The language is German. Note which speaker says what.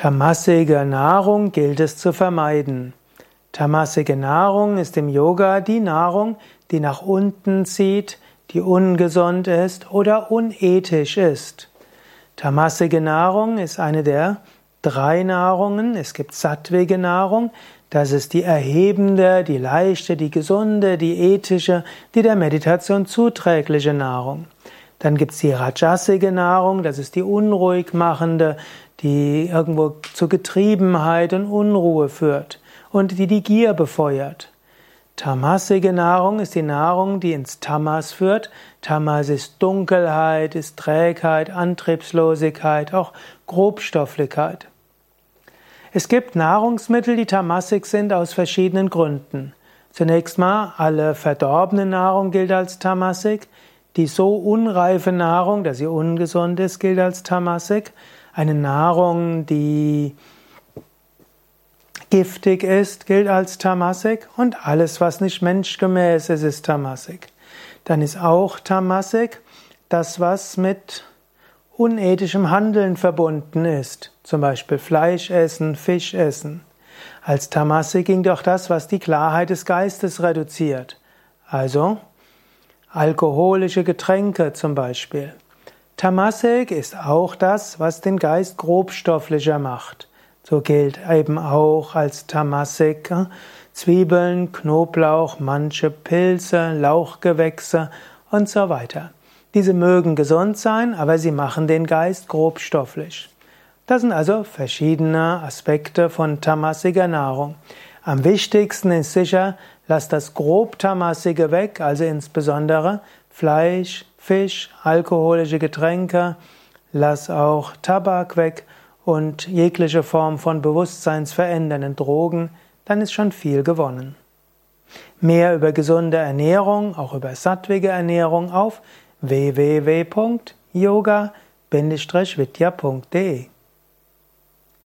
Speaker 1: Tamasige Nahrung gilt es zu vermeiden. Tamasige Nahrung ist im Yoga die Nahrung, die nach unten zieht, die ungesund ist oder unethisch ist. Tamasige Nahrung ist eine der drei Nahrungen. Es gibt sattwige Nahrung, das ist die erhebende, die leichte, die gesunde, die ethische, die der Meditation zuträgliche Nahrung. Dann gibt's die rajasige Nahrung, das ist die unruhig machende, die irgendwo zu Getriebenheit und Unruhe führt und die die Gier befeuert. Tamasige Nahrung ist die Nahrung, die ins Tamas führt. Tamas ist Dunkelheit, ist Trägheit, Antriebslosigkeit, auch Grobstofflichkeit. Es gibt Nahrungsmittel, die tamasig sind aus verschiedenen Gründen. Zunächst mal, alle verdorbene Nahrung gilt als tamasig. Die so unreife Nahrung, dass sie ungesund ist, gilt als tamasig. Eine Nahrung, die giftig ist, gilt als tamasik und alles, was nicht menschgemäß ist, ist tamasik. Dann ist auch tamasik das, was mit unethischem Handeln verbunden ist, zum Beispiel Fleisch essen, Fisch essen. Als tamasik ging doch das, was die Klarheit des Geistes reduziert, also alkoholische Getränke zum Beispiel. Tamasik ist auch das, was den Geist grobstofflicher macht. So gilt eben auch als Tamasik äh, Zwiebeln, Knoblauch, manche Pilze, Lauchgewächse und so weiter. Diese mögen gesund sein, aber sie machen den Geist grobstofflich. Das sind also verschiedene Aspekte von tamasiger Nahrung. Am wichtigsten ist sicher, lass das grobtamassige weg, also insbesondere Fleisch, Fisch, alkoholische Getränke, lass auch Tabak weg und jegliche Form von bewusstseinsverändernden Drogen, dann ist schon viel gewonnen. Mehr über gesunde Ernährung, auch über sattwige Ernährung auf www.yoga-vidya.de